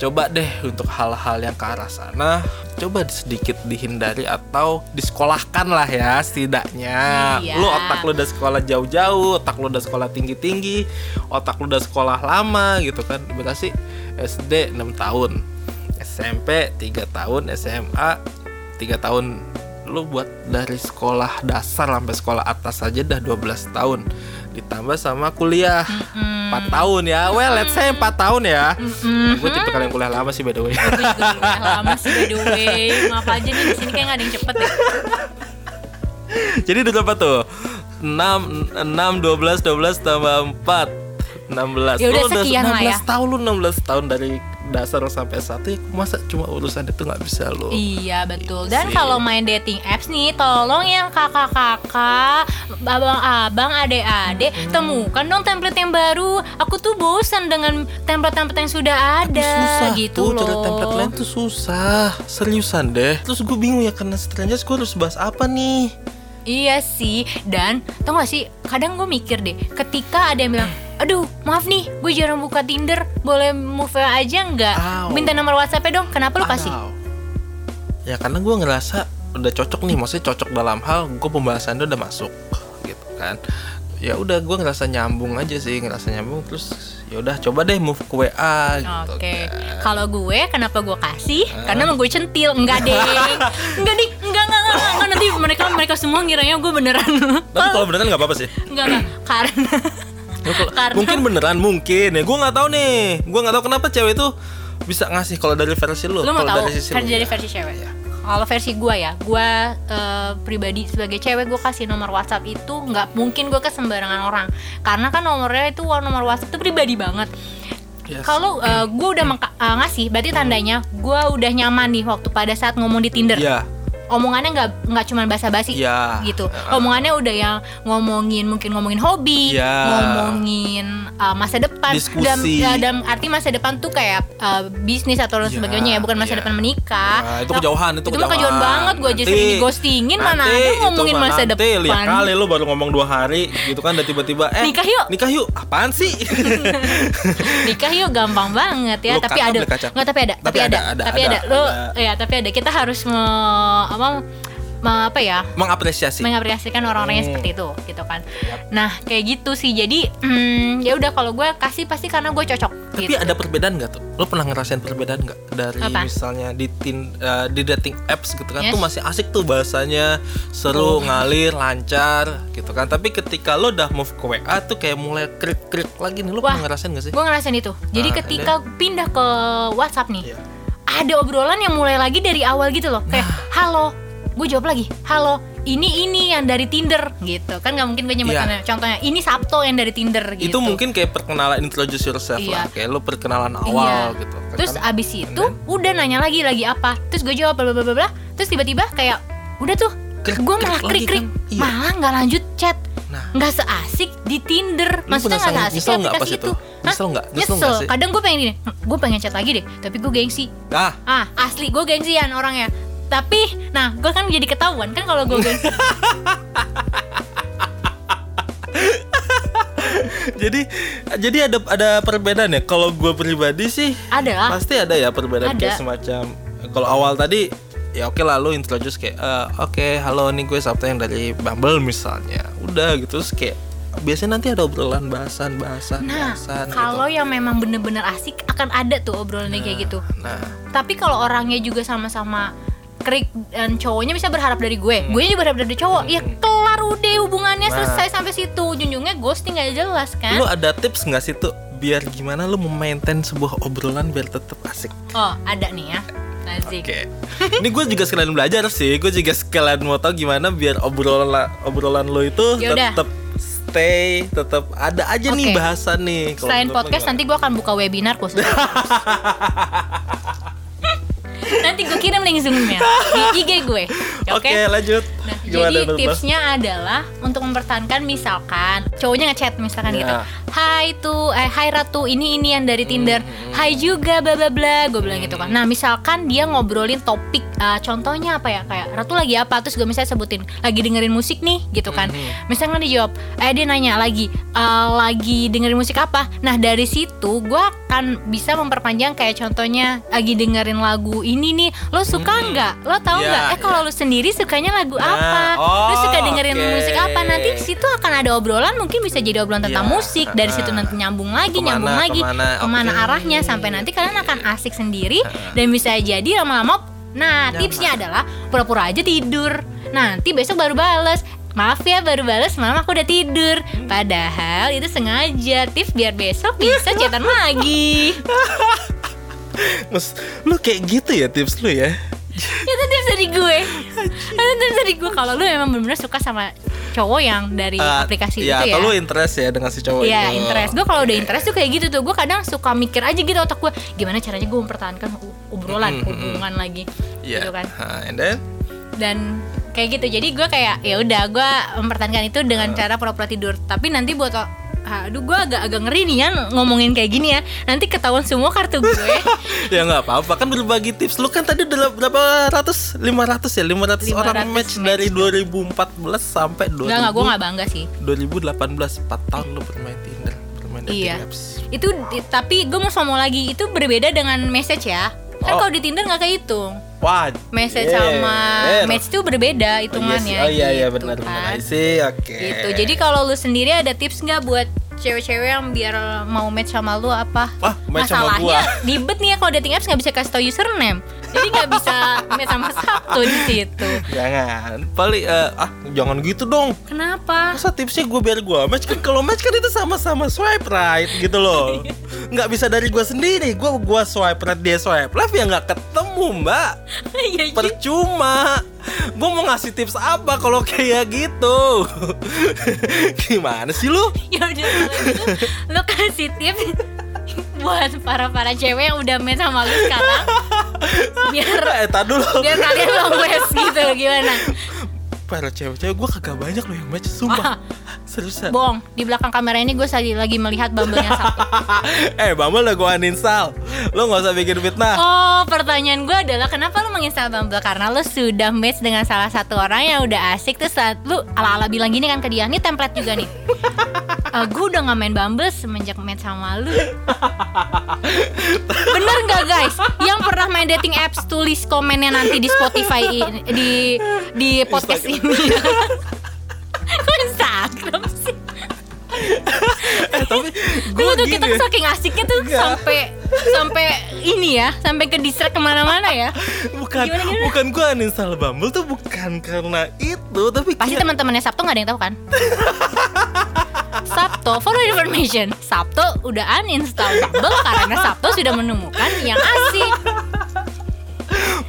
[SPEAKER 1] coba deh untuk hal-hal yang ke arah sana coba sedikit dihindari atau disekolahkan lah ya setidaknya
[SPEAKER 2] Iya.
[SPEAKER 1] lu otak lu udah sekolah jauh-jauh otak lu udah sekolah tinggi-tinggi otak lu udah sekolah lama gitu kan berarti SD 6 tahun SMP 3 tahun SMA 3 tahun lu buat dari sekolah dasar sampai sekolah atas aja dah 12 tahun. Ditambah sama kuliah. 4 tahun ya. Well let's say 4 tahun ya. Gue tipe kalian kuliah lama sih by the way.
[SPEAKER 2] Gue juga kuliah lama sih by the way. Maaf aja nih di sini kayak gak ada yang cepet ya.
[SPEAKER 1] jadi udah berapa tuh? 6 6 12 12 tambah 4 16
[SPEAKER 2] Ya udah
[SPEAKER 1] Lu
[SPEAKER 2] sekian lah
[SPEAKER 1] 16
[SPEAKER 2] ya.
[SPEAKER 1] tahun lu 16 tahun dari dasar sampai satu ya masa cuma urusan itu nggak bisa lu
[SPEAKER 2] Iya betul. Dan kalau main dating apps nih, tolong yang kakak-kakak, abang-abang, adek-adek, temukan dong template yang baru. Aku tuh bosan dengan template-template yang sudah ada
[SPEAKER 1] susah
[SPEAKER 2] gitu
[SPEAKER 1] tuh
[SPEAKER 2] loh.
[SPEAKER 1] template lain tuh susah seriusan deh terus gue bingung ya karena strangers gue harus bahas apa nih
[SPEAKER 2] Iya sih, dan tau gak sih, kadang gue mikir deh, ketika ada yang bilang, aduh maaf nih, gue jarang buka Tinder, boleh move aja nggak? Minta nomor WhatsApp-nya dong, kenapa lu kasih?
[SPEAKER 1] Ya karena gue ngerasa udah cocok nih maksudnya cocok dalam hal gue pembahasannya udah masuk gitu kan ya udah gue ngerasa nyambung aja sih ngerasa nyambung terus ya udah coba deh move ke WA gitu
[SPEAKER 2] Oke,
[SPEAKER 1] kan.
[SPEAKER 2] kalau gue kenapa gue kasih? Karena emang gue centil, enggak deh, enggak nih, enggak enggak enggak, enggak, nanti mereka mereka semua ngiranya gue beneran.
[SPEAKER 1] tapi kalau beneran nggak apa-apa sih
[SPEAKER 2] enggak enggak, karena
[SPEAKER 1] Ya,
[SPEAKER 2] Karena-
[SPEAKER 1] mungkin beneran mungkin ya gue nggak tahu nih gue nggak tahu kenapa cewek itu bisa ngasih kalau dari versi lu
[SPEAKER 2] lu mau
[SPEAKER 1] kalau
[SPEAKER 2] tahu
[SPEAKER 1] dari sisi
[SPEAKER 2] versi
[SPEAKER 1] lu,
[SPEAKER 2] dari
[SPEAKER 1] ya.
[SPEAKER 2] versi cewek. Kalau versi gue ya, gue eh, pribadi sebagai cewek gue kasih nomor WhatsApp itu nggak mungkin gue ke sembarangan orang, karena kan nomornya itu nomor WhatsApp itu pribadi banget.
[SPEAKER 1] Yes.
[SPEAKER 2] Kalau eh, gue udah eh, ngasih, berarti tandanya gue udah nyaman nih waktu pada saat ngomong di Tinder.
[SPEAKER 1] Iya,
[SPEAKER 2] Omongannya nggak nggak cuma basa-basi
[SPEAKER 1] Iya.
[SPEAKER 2] gitu.
[SPEAKER 1] Heeh.
[SPEAKER 2] Omongannya udah yang ngomongin mungkin ngomongin hobi,
[SPEAKER 1] Iya.
[SPEAKER 2] ngomongin uh, masa depan.
[SPEAKER 1] Diskusi.
[SPEAKER 2] Dalam, ya, dalam arti masa depan tuh kayak uh, bisnis atau lain
[SPEAKER 1] Iya,
[SPEAKER 2] sebagainya ya, bukan masa
[SPEAKER 1] iya.
[SPEAKER 2] depan menikah.
[SPEAKER 1] Nah, itu kejauhan, itu
[SPEAKER 2] itu kejauhan
[SPEAKER 1] kejauhan.
[SPEAKER 2] banget. Gue aja sering digostingin mana ada ngomongin
[SPEAKER 1] mah
[SPEAKER 2] masa
[SPEAKER 1] nanti,
[SPEAKER 2] depan.
[SPEAKER 1] Lihat kali lu baru ngomong dua hari gitu kan dan tiba-tiba eh
[SPEAKER 2] Nikah yuk.
[SPEAKER 1] Nikah yuk. Apaan sih?
[SPEAKER 2] nikah yuk gampang banget ya
[SPEAKER 1] Lu
[SPEAKER 2] tapi ada nggak tapi ada
[SPEAKER 1] Tapi
[SPEAKER 2] tapi,
[SPEAKER 1] ada,
[SPEAKER 2] ada,
[SPEAKER 1] ada,
[SPEAKER 2] tapi
[SPEAKER 1] ada,
[SPEAKER 2] ada, lo
[SPEAKER 1] ada.
[SPEAKER 2] ya tapi ada kita harus me, apa me- apa ya
[SPEAKER 1] Mengapresiasi.
[SPEAKER 2] mengapresiasikan orang-orang yang
[SPEAKER 1] Hmm.
[SPEAKER 2] seperti itu gitu kan nah kayak gitu sih jadi hmm, ya udah kalau gue kasih pasti karena gue cocok
[SPEAKER 1] Tapi
[SPEAKER 2] gitu.
[SPEAKER 1] ada perbedaan nggak tuh? Lo pernah ngerasain perbedaan nggak dari
[SPEAKER 2] Apa?
[SPEAKER 1] misalnya di tin, eh, di dating apps gitu kan?
[SPEAKER 2] Yes.
[SPEAKER 1] Tuh masih asik tuh bahasanya seru, ngalir, lancar gitu kan. Tapi ketika lo udah move ke WA tuh kayak mulai krik-krik lagi nih. Lo
[SPEAKER 2] Wah.
[SPEAKER 1] pernah ngerasain gak sih?
[SPEAKER 2] gue ngerasain itu jadi
[SPEAKER 1] Nah,
[SPEAKER 2] ketika pindah ke WhatsApp nih
[SPEAKER 1] Iya.
[SPEAKER 2] Ada obrolan yang mulai lagi dari awal gitu loh kayak
[SPEAKER 1] Nah.
[SPEAKER 2] halo gue jawab lagi halo ini ini yang dari Tinder gitu kan nggak mungkin gue nyebutnya contohnya ini Sabto yang dari Tinder gitu
[SPEAKER 1] Iya. Itu mungkin kayak perkenalan introduce yourself
[SPEAKER 2] Iya.
[SPEAKER 1] lah. Kayak lo perkenalan awal
[SPEAKER 2] Iya.
[SPEAKER 1] gitu.
[SPEAKER 2] Terus
[SPEAKER 1] Kan-
[SPEAKER 2] abis itu udah nanya lagi lagi apa? Terus gue jawab bla bla bla bla. Terus tiba-tiba kayak udah tuh
[SPEAKER 1] Krik-
[SPEAKER 2] gue malah krik krik
[SPEAKER 1] kan? Iya.
[SPEAKER 2] malah nggak lanjut chat
[SPEAKER 1] Nah.
[SPEAKER 2] nggak seasik di Tinder maksudnya nggak di
[SPEAKER 1] nyesel nggak pas itu? Nyesel nggak? Nyesel
[SPEAKER 2] nyesel kadang gue pengen gini gue pengen chat lagi deh tapi gue gengsi
[SPEAKER 1] Ah,
[SPEAKER 2] ah asli gue gengsian orangnya tapi nah gue kan jadi ketahuan kan kalau gue gengsi
[SPEAKER 1] jadi jadi ada ada perbedaan ya. Kalau gue pribadi sih
[SPEAKER 2] ada
[SPEAKER 1] pasti ada ya perbedaan
[SPEAKER 2] Ada.
[SPEAKER 1] kayak semacam kalau awal tadi ya oke lah lo introduce kayak "Eh, oke halo nih gue Sabtu yang dari Bumble misalnya. Udah gitu terus kayak biasanya nanti ada obrolan bahasan bahasan
[SPEAKER 2] nah
[SPEAKER 1] bahasan
[SPEAKER 2] kalau
[SPEAKER 1] gitu.
[SPEAKER 2] yang memang bener-bener asik akan ada tuh obrolannya kayak gitu.
[SPEAKER 1] nah.
[SPEAKER 2] Tapi kalau orangnya juga sama-sama krik dan cowoknya bisa berharap dari gue. Gue juga berharap dari cowok. Ya kelar udah hubungannya
[SPEAKER 1] Nah.
[SPEAKER 2] selesai sampai situ. Junjungnya ghosting gak jelas kan?
[SPEAKER 1] Lo ada tips nggak sih tuh biar gimana lo memaintain sebuah obrolan biar tetap asik?
[SPEAKER 2] Oh ada nih ya Nazik
[SPEAKER 1] Oke, ini gue juga sekalian belajar sih. Gue juga sekalian mau tahu gimana biar obrolan obrolan lo itu
[SPEAKER 2] Yaudah.
[SPEAKER 1] tetap stay, tetap ada aja nih
[SPEAKER 2] Oke.
[SPEAKER 1] bahasan nih. Kalau
[SPEAKER 2] selain podcast
[SPEAKER 1] gimana?
[SPEAKER 2] nanti gue akan buka webinar khusus nanti gue kirim link zoomnya di IG gue oke
[SPEAKER 1] Oke, lanjut.
[SPEAKER 2] Nah,
[SPEAKER 1] Gimana
[SPEAKER 2] jadi
[SPEAKER 1] lo?
[SPEAKER 2] tipsnya adalah untuk mempertahankan misalkan cowoknya ngechat misalkan
[SPEAKER 1] Ya.
[SPEAKER 2] gitu. Hai tuh, eh Hai Ratu, ini ini yang dari Tinder. Hai juga bla bla bla. Gue bilang gitu kan. Nah, misalkan dia ngobrolin topik eh, contohnya apa ya? Kayak Ratu lagi apa? Terus gue misalnya sebutin lagi dengerin musik nih gitu kan. Misalkan dia jawab, eh dia nanya lagi eh, lagi dengerin musik apa? Nah, dari situ gue akan bisa memperpanjang kayak contohnya lagi dengerin lagu ini nih. Lo suka nggak? Lo tahu
[SPEAKER 1] Ya,
[SPEAKER 2] nggak? eh kalau
[SPEAKER 1] ya.
[SPEAKER 2] lu sendiri sukanya lagu
[SPEAKER 1] Nah,
[SPEAKER 2] apa? Lu suka
[SPEAKER 1] oh,
[SPEAKER 2] dengerin
[SPEAKER 1] oke.
[SPEAKER 2] musik apa? Nanti situ akan ada obrolan mungkin bisa jadi obrolan tentang
[SPEAKER 1] Iya,
[SPEAKER 2] musik. Dari situ nanti nyambung lagi,
[SPEAKER 1] Ke mana,
[SPEAKER 2] nyambung lagi,
[SPEAKER 1] ke
[SPEAKER 2] mana, ke mana
[SPEAKER 1] oke.
[SPEAKER 2] arahnya sampai nanti kalian akan asik sendiri dan bisa jadi lama-lama. Nah,
[SPEAKER 1] Nyaman.
[SPEAKER 2] tipsnya adalah pura-pura aja tidur. Nanti besok baru bales. Maaf ya baru bales malam aku udah tidur Padahal itu sengaja Tips biar besok bisa chatan lagi
[SPEAKER 1] Mas, lu kayak gitu ya tips lu ya?
[SPEAKER 2] Itu tips dari gue. Itu tips dari gue. Kalau lu emang bener-bener suka sama cowok yang dari
[SPEAKER 1] Eh,
[SPEAKER 2] aplikasi
[SPEAKER 1] ya,
[SPEAKER 2] itu ya?
[SPEAKER 1] atau lu interest ya dengan si cowok
[SPEAKER 2] Iya
[SPEAKER 1] itu.
[SPEAKER 2] interest. Gue kalau udah interest tuh kayak gitu tuh. Gue kadang suka mikir aja gitu otak gue Gimana caranya gue mempertahankan obrolan
[SPEAKER 1] Mm-mm,
[SPEAKER 2] Hubungan lagi
[SPEAKER 1] Iya.
[SPEAKER 2] Gitu kan.
[SPEAKER 1] Ha, and then?
[SPEAKER 2] Dan kayak gitu. Jadi gue kayak ya udah gue mempertahankan itu dengan cara pura-pura tidur. Tapi nanti buat Aduh gue agak-agak ngeri nih ya ngomongin kayak gini ya. Nanti ketahuan semua kartu gue.
[SPEAKER 1] Ya nggak apa-apa. Kan berbagi tips. Lu kan tadi udah berapa ratus? 500 ya? 500,
[SPEAKER 2] 500
[SPEAKER 1] orang match,
[SPEAKER 2] match.
[SPEAKER 1] dari 2014 sampai 2000
[SPEAKER 2] Enggak enggak gue gak bangga sih.
[SPEAKER 1] 2018 4 tahun lu bermain Tinder bermain
[SPEAKER 2] Iya.
[SPEAKER 1] apps.
[SPEAKER 2] Itu tapi gue mau ngomong lagi Itu berbeda dengan message ya. Kan
[SPEAKER 1] Oh.
[SPEAKER 2] kalau di Tinder gak kehitung
[SPEAKER 1] wah
[SPEAKER 2] Message
[SPEAKER 1] yeah.
[SPEAKER 2] sama match tuh berbeda hitungannya
[SPEAKER 1] oh iya, sih. oh iya iya
[SPEAKER 2] gitu
[SPEAKER 1] benar
[SPEAKER 2] kan.
[SPEAKER 1] benar sih oke
[SPEAKER 2] Gitu. Jadi kalau lu sendiri ada tips nggak buat cewek-cewek yang biar mau match sama lu apa?
[SPEAKER 1] Wah, match sama
[SPEAKER 2] Masalahnya
[SPEAKER 1] gua.
[SPEAKER 2] ribet nih ya kalau dating apps nggak bisa kasih tau username. Jadi nggak bisa match sama Sabtu di situ.
[SPEAKER 1] jangan paling eh, ah jangan gitu dong
[SPEAKER 2] Kenapa?
[SPEAKER 1] Masa tipsnya gue biar gue match kan kalau match kan itu sama-sama swipe right gitu loh nggak bisa dari gue sendiri gue gua swipe right dia swipe left ya nggak ketemu mbak
[SPEAKER 2] Iya iya.
[SPEAKER 1] percuma gue mau ngasih tips apa kalau kayak gitu? Gimana sih lu?
[SPEAKER 2] Ya udah gitu, lu kasih tips buat para para cewek yang udah match sama lu sekarang. Biar
[SPEAKER 1] eh dulu.
[SPEAKER 2] biar kalian long last gitu gimana?
[SPEAKER 1] para cewek-cewek gue kagak banyak loh yang match sumpah seriusan
[SPEAKER 2] Bohong, di belakang kamera ini gue lagi lagi melihat bumble-nya Sabtu.
[SPEAKER 1] eh Bumble udah gue uninstall lo nggak usah bikin fitnah
[SPEAKER 2] Oh, pertanyaan gue adalah kenapa lu menginstal Bumble? Karena lu sudah match dengan salah satu orang yang udah asik terus saat lu ala-ala bilang gini kan ke dia, ini template juga nih. Eh, gue udah gak main Bumble semenjak match sama lu. Bener nggak guys? Yang pernah main dating apps tulis komennya nanti di Spotify i- di di podcast ini. Kok Instagram sih?
[SPEAKER 1] eh tapi gue
[SPEAKER 2] tuh kita
[SPEAKER 1] ya.
[SPEAKER 2] saking asiknya tuh
[SPEAKER 1] Enggak.
[SPEAKER 2] sampai sampai ini ya, sampai ke distract ke mana-mana ya.
[SPEAKER 1] bukan
[SPEAKER 2] Gimana, gimana?
[SPEAKER 1] bukan gue uninstall Bumble tuh bukan karena itu tapi
[SPEAKER 2] Pasti
[SPEAKER 1] kayak-
[SPEAKER 2] teman-temannya Sabtu nggak ada yang tahu kan? Sabtu, for information, Sabtu udah uninstall Bumble karena Sabtu sudah menemukan yang asik.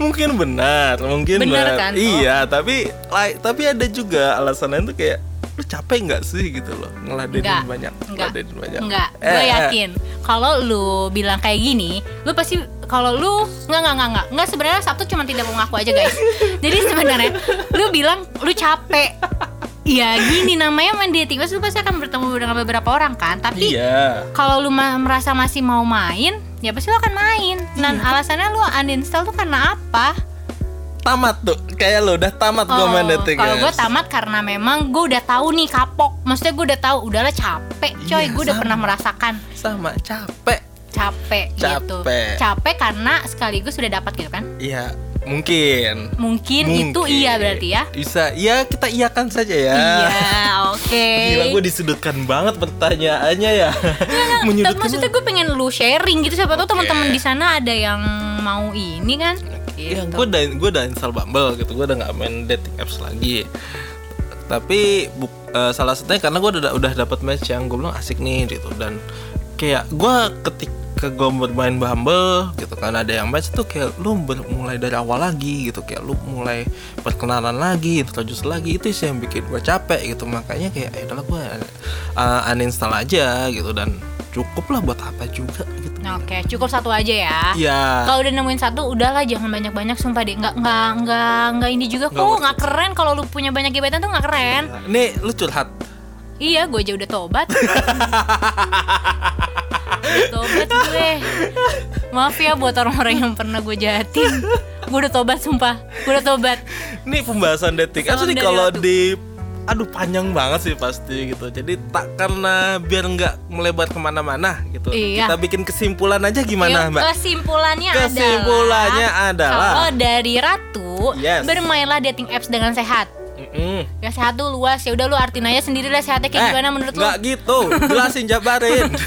[SPEAKER 1] Mungkin benar mungkin
[SPEAKER 2] Benar kan? Oh.
[SPEAKER 1] iya tapi like, tapi ada juga alasannya tuh kayak lu capek nggak sih gitu loh ngeladenin
[SPEAKER 2] Enggak,
[SPEAKER 1] banyak
[SPEAKER 2] enggak,
[SPEAKER 1] ngeladenin banyak
[SPEAKER 2] enggak.
[SPEAKER 1] Eh,
[SPEAKER 2] Gue
[SPEAKER 1] eh,
[SPEAKER 2] yakin kalau lu bilang kayak gini, lu pasti kalau lu nggak nggak nggak nggak nggak sebenarnya Sabtu cuma tidak mau ngaku aja guys. Jadi sebenarnya lu bilang lu capek. Ya gini namanya main dating apps lu pasti akan bertemu dengan beberapa orang kan. Tapi
[SPEAKER 1] iya
[SPEAKER 2] kalau lu merasa masih mau main, ya pasti lu akan main. Dan alasannya lu uninstall tuh karena apa?
[SPEAKER 1] tamat tuh kayak lo udah tamat gue main dating
[SPEAKER 2] Oh, kalau gue tamat karena memang gue udah tahu nih kapok. Maksudnya gue udah tahu, udahlah capek, coy.
[SPEAKER 1] Iya,
[SPEAKER 2] gue udah pernah merasakan
[SPEAKER 1] sama capek
[SPEAKER 2] capek, gitu.
[SPEAKER 1] Capek.
[SPEAKER 2] Capek karena sekaligus sudah dapat gitu kan?
[SPEAKER 1] iya mungkin
[SPEAKER 2] Mungkin, itu iya berarti ya.
[SPEAKER 1] bisa ya kita iyakan saja ya
[SPEAKER 2] Iya, oke.
[SPEAKER 1] Gila gue disudutkan banget pertanyaannya ya
[SPEAKER 2] Tapi
[SPEAKER 1] Menyudutkan
[SPEAKER 2] maksudnya gue pengen lu sharing gitu siapa tahu
[SPEAKER 1] Oke.
[SPEAKER 2] teman-teman di sana ada yang mau ini kan?
[SPEAKER 1] Ya,
[SPEAKER 2] Gitu.
[SPEAKER 1] gue udah gue udah install Bumble gitu, gue udah nggak main dating apps lagi. Tapi buk- eh, salah satunya karena gue udah udah dapat match yang gue bilang asik nih gitu dan kayak gue ketika gue bermain Bumble gitu kan ada yang match tuh kayak lu mulai dari awal lagi gitu kayak lu mulai perkenalan lagi introduce lagi itu sih yang bikin gue capek gitu makanya kayak ya udahlah gue uh, uninstall aja gitu dan cukup lah buat apa juga gitu.
[SPEAKER 2] Oke, cukup satu aja ya.
[SPEAKER 1] Ya.
[SPEAKER 2] Kalau udah nemuin satu, udahlah jangan banyak-banyak sumpah deh. Nggak nggak nggak nggak ini juga
[SPEAKER 1] Nggak
[SPEAKER 2] kok
[SPEAKER 1] worth
[SPEAKER 2] nggak keren kalau lu punya banyak gebetan tuh nggak keren.
[SPEAKER 1] Nih lu curhat
[SPEAKER 2] Iya, gue aja udah tobat. tobat gue. Maaf ya buat orang-orang yang pernah gue jahatin. Gue udah tobat sumpah. Gue udah tobat.
[SPEAKER 1] Nih pembahasan nih
[SPEAKER 2] dari
[SPEAKER 1] kalau
[SPEAKER 2] Ratu.
[SPEAKER 1] di aduh panjang banget sih pasti gitu. Jadi tak karena biar nggak melebar ke mana-mana gitu.
[SPEAKER 2] Iya.
[SPEAKER 1] Kita bikin kesimpulan aja gimana
[SPEAKER 2] Yuk,
[SPEAKER 1] mbak?
[SPEAKER 2] Kesimpulannya,
[SPEAKER 1] Kesimpulannya adalah-
[SPEAKER 2] kalau dari Ratu
[SPEAKER 1] Yes.
[SPEAKER 2] bermainlah dating apps dengan sehat.
[SPEAKER 1] Mm-mm.
[SPEAKER 2] Ya sehat tuh luas ya udah lu artiin aja sendiri lah sehatnya kayak
[SPEAKER 1] Eh,
[SPEAKER 2] gimana menurut lu?
[SPEAKER 1] nggak gitu, jelasin jabarin.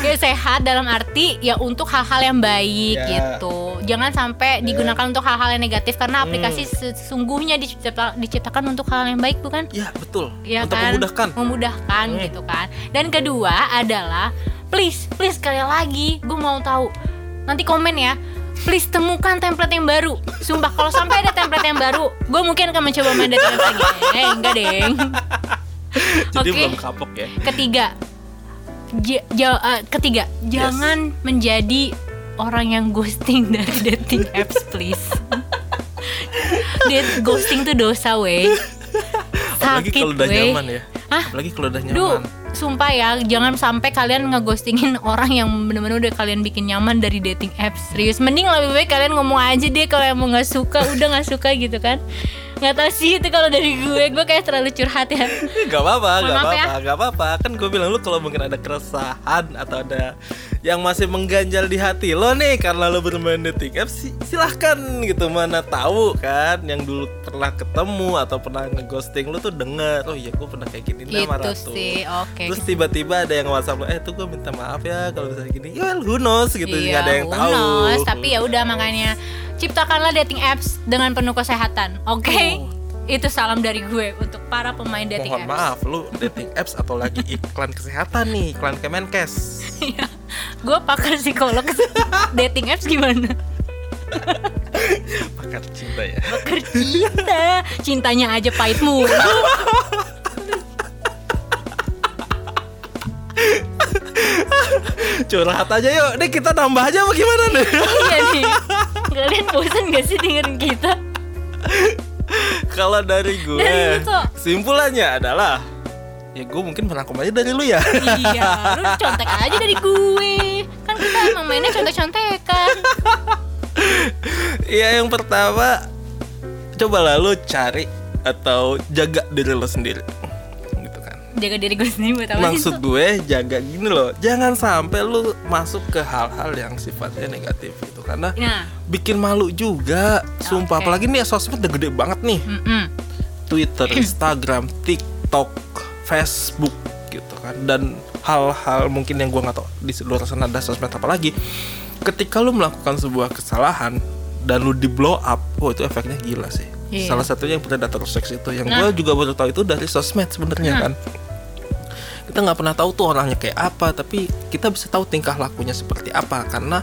[SPEAKER 2] Ya sehat dalam arti ya untuk hal-hal yang baik
[SPEAKER 1] Ya.
[SPEAKER 2] gitu. Jangan sampai digunakan untuk hal-hal yang negatif karena aplikasi sesungguhnya dicipta- diciptakan untuk hal yang baik bukan?
[SPEAKER 1] ya betul.
[SPEAKER 2] Ya
[SPEAKER 1] Untuk
[SPEAKER 2] kan?
[SPEAKER 1] memudahkan.
[SPEAKER 2] Memudahkan
[SPEAKER 1] Hmm.
[SPEAKER 2] gitu kan. Dan kedua adalah please, please sekali lagi gue mau tahu. Nanti komen ya. Please temukan template yang baru. Sumpah kalau sampai ada template yang baru, gue mungkin akan mencoba main dating lagi. Eh, enggak deng.
[SPEAKER 1] Jadi
[SPEAKER 2] Oke.
[SPEAKER 1] belum kapok ya.
[SPEAKER 2] Ketiga, ja- ja- eh, ketiga, jangan menjadi orang yang ghosting dari dating apps, please. Date ghosting tuh dosa, weh.
[SPEAKER 1] Apalagi
[SPEAKER 2] Sakit,
[SPEAKER 1] kalau udah nyaman ya.
[SPEAKER 2] Hah?
[SPEAKER 1] Apalagi kalau udah
[SPEAKER 2] Duh,
[SPEAKER 1] nyaman.
[SPEAKER 2] Sumpah ya, jangan sampai kalian ngeghostingin orang yang bener-bener udah kalian bikin nyaman dari dating apps. Serius, mending lebih baik kalian ngomong aja deh kalau emang nggak suka, udah nggak suka gitu kan. Nggak tahu sih itu kalau dari gue, gue kayak terlalu curhat ya.
[SPEAKER 1] Gak apa-apa, gak
[SPEAKER 2] ya.
[SPEAKER 1] apa-apa, gak apa-apa. Kan gue bilang lu kalau mungkin ada keresahan atau ada yang masih mengganjal di hati lo nih karena lo bermain dating apps, si- silahkan gitu mana tahu kan yang dulu pernah ketemu atau pernah ngeghosting lu tuh denger oh iya gue pernah kayak gini nah
[SPEAKER 2] Gitu
[SPEAKER 1] Ratu.
[SPEAKER 2] sih, oke.
[SPEAKER 1] Terus tiba-tiba ada yang WhatsApp lo, eh tuh gue minta maaf ya kalau misalnya gini. Ya well, who knows gitu,
[SPEAKER 2] Iya,
[SPEAKER 1] nggak ada yang tahu.
[SPEAKER 2] knows, tapi ya udah makanya ciptakanlah dating apps dengan penuh kesehatan. Oke?
[SPEAKER 1] Oh.
[SPEAKER 2] Itu salam dari gue untuk para pemain dating
[SPEAKER 1] Mohon
[SPEAKER 2] apps.
[SPEAKER 1] maaf, lu dating apps atau lagi iklan kesehatan nih, iklan Kemenkes.
[SPEAKER 2] Iya. gue pakar psikolog dating apps gimana?
[SPEAKER 1] Pakar cinta ya.
[SPEAKER 2] Pakar cinta. Cintanya aja pahit mulu.
[SPEAKER 1] Curhat aja yuk, nih kita nambah aja apa gimana nih?
[SPEAKER 2] iya nih. Kalian bosan gak sih dengerin kita?
[SPEAKER 1] Kalau dari gue,
[SPEAKER 2] Dari
[SPEAKER 1] simpulannya adalah ya gue mungkin merangkum aja dari lu ya.
[SPEAKER 2] iya, lu contek aja dari gue. Kan kita emang mainnya contek-contekan.
[SPEAKER 1] Iya yang pertama, cobalah lu cari atau jaga diri lo sendiri. Gitu kan.
[SPEAKER 2] Jaga diri gue sendiri buat apa sih?
[SPEAKER 1] Maksud gue jaga gini loh, jangan sampai lu masuk ke hal-hal yang sifatnya negatif karena
[SPEAKER 2] Nah,
[SPEAKER 1] bikin malu juga. Sumpah, apalagi nih sosmed udah gede banget nih.
[SPEAKER 2] mm-mm.
[SPEAKER 1] Twitter, Instagram, TikTok, Facebook gitu kan dan hal-hal mungkin yang gua nggak tahu di luar sana ada sosmed apa lagi ketika lu melakukan sebuah kesalahan dan lu di blow up oh itu efeknya gila sih
[SPEAKER 2] Iya.
[SPEAKER 1] salah satunya yang predator sex itu yang
[SPEAKER 2] Nah.
[SPEAKER 1] gua juga baru tahu itu dari sosmed sebenarnya
[SPEAKER 2] Nah.
[SPEAKER 1] kan kita nggak pernah tahu tuh orangnya kayak apa tapi kita bisa tahu tingkah lakunya seperti apa karena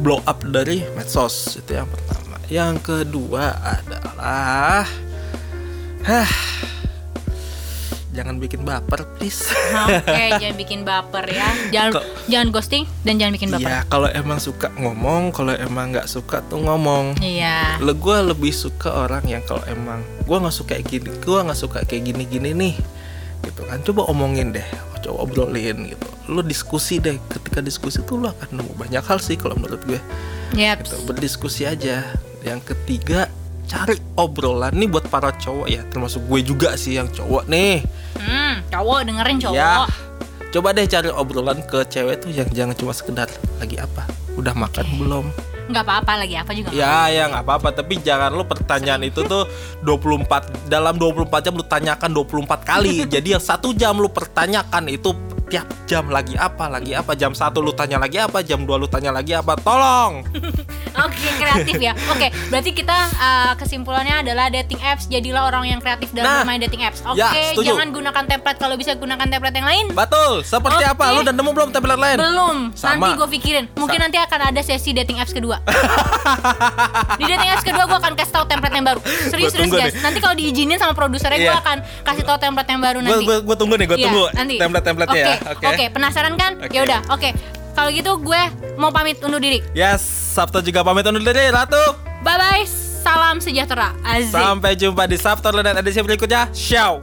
[SPEAKER 1] blow up dari medsos itu yang pertama yang kedua adalah hah jangan bikin baper please
[SPEAKER 2] Oke, jangan bikin baper ya. Jangan
[SPEAKER 1] Kok-
[SPEAKER 2] jangan ghosting dan jangan bikin baper.
[SPEAKER 1] Iya kalau emang suka ngomong kalau emang nggak suka tuh ngomong
[SPEAKER 2] Iya.
[SPEAKER 1] Lo gue lebih suka orang yang kalau emang gue nggak suka kayak gini, gue nggak suka kayak gini-gini nih, gitu kan. Coba omongin deh, coba obrolin gitu. Lo diskusi deh. Ketika diskusi tuh lo akan nemu banyak hal sih kalau menurut gue.
[SPEAKER 2] Yep.
[SPEAKER 1] Gitu. Berdiskusi aja. Yang ketiga cari obrolan nih buat para cowok ya, termasuk gue juga sih yang cowok nih.
[SPEAKER 2] Hmm, cowok dengerin cowok.
[SPEAKER 1] Ya. Coba deh cari obrolan ke cewek tuh yang jangan cuma sekedar lagi apa, udah makan belum,
[SPEAKER 2] nggak apa-apa lagi apa juga.
[SPEAKER 1] Ya, ya nggak apa-apa, tapi jangan lu pertanyaan itu tuh 24 dalam 24 jam lu tanyakan 24 kali. Jadi yang satu jam lu pertanyakan itu tiap jam lagi apa, lagi apa, jam satu lu tanya lagi apa, jam 2 lu tanya lagi apa. Tolong.
[SPEAKER 2] Oke, kreatif ya. Oke, berarti kita uh, kesimpulannya adalah dating apps jadilah orang yang kreatif dalam
[SPEAKER 1] Nah,
[SPEAKER 2] bermain dating apps. Oke,
[SPEAKER 1] ya, setuju.
[SPEAKER 2] jangan gunakan template kalau bisa gunakan template yang lain.
[SPEAKER 1] Betul. Seperti
[SPEAKER 2] Oke.
[SPEAKER 1] apa? Lu udah nemu belum template lain?
[SPEAKER 2] Belum,
[SPEAKER 1] Sama.
[SPEAKER 2] nanti gue pikirin. Mungkin
[SPEAKER 1] Sa-
[SPEAKER 2] nanti akan ada sesi dating apps kedua. Di dating apps kedua gue akan kasih tahu template yang baru. Serius, serius guys.
[SPEAKER 1] nih.
[SPEAKER 2] Nanti kalau diizinin sama produsernya gue
[SPEAKER 1] Iya.
[SPEAKER 2] akan kasih tahu template yang baru nanti.
[SPEAKER 1] gue tunggu nih, gue
[SPEAKER 2] Iya,
[SPEAKER 1] tunggu
[SPEAKER 2] nanti.
[SPEAKER 1] template-templatenya ya.
[SPEAKER 2] Oke, oke, penasaran kan?
[SPEAKER 1] Oke.
[SPEAKER 2] Ya udah, oke. Kalau gitu gue mau pamit undur diri.
[SPEAKER 1] Yes, Sabtu juga pamit undur diri, Ratu.
[SPEAKER 2] Bye bye. Salam sejahtera. Azik.
[SPEAKER 1] Sampai jumpa di Sabtu dan edisi berikutnya. Ciao.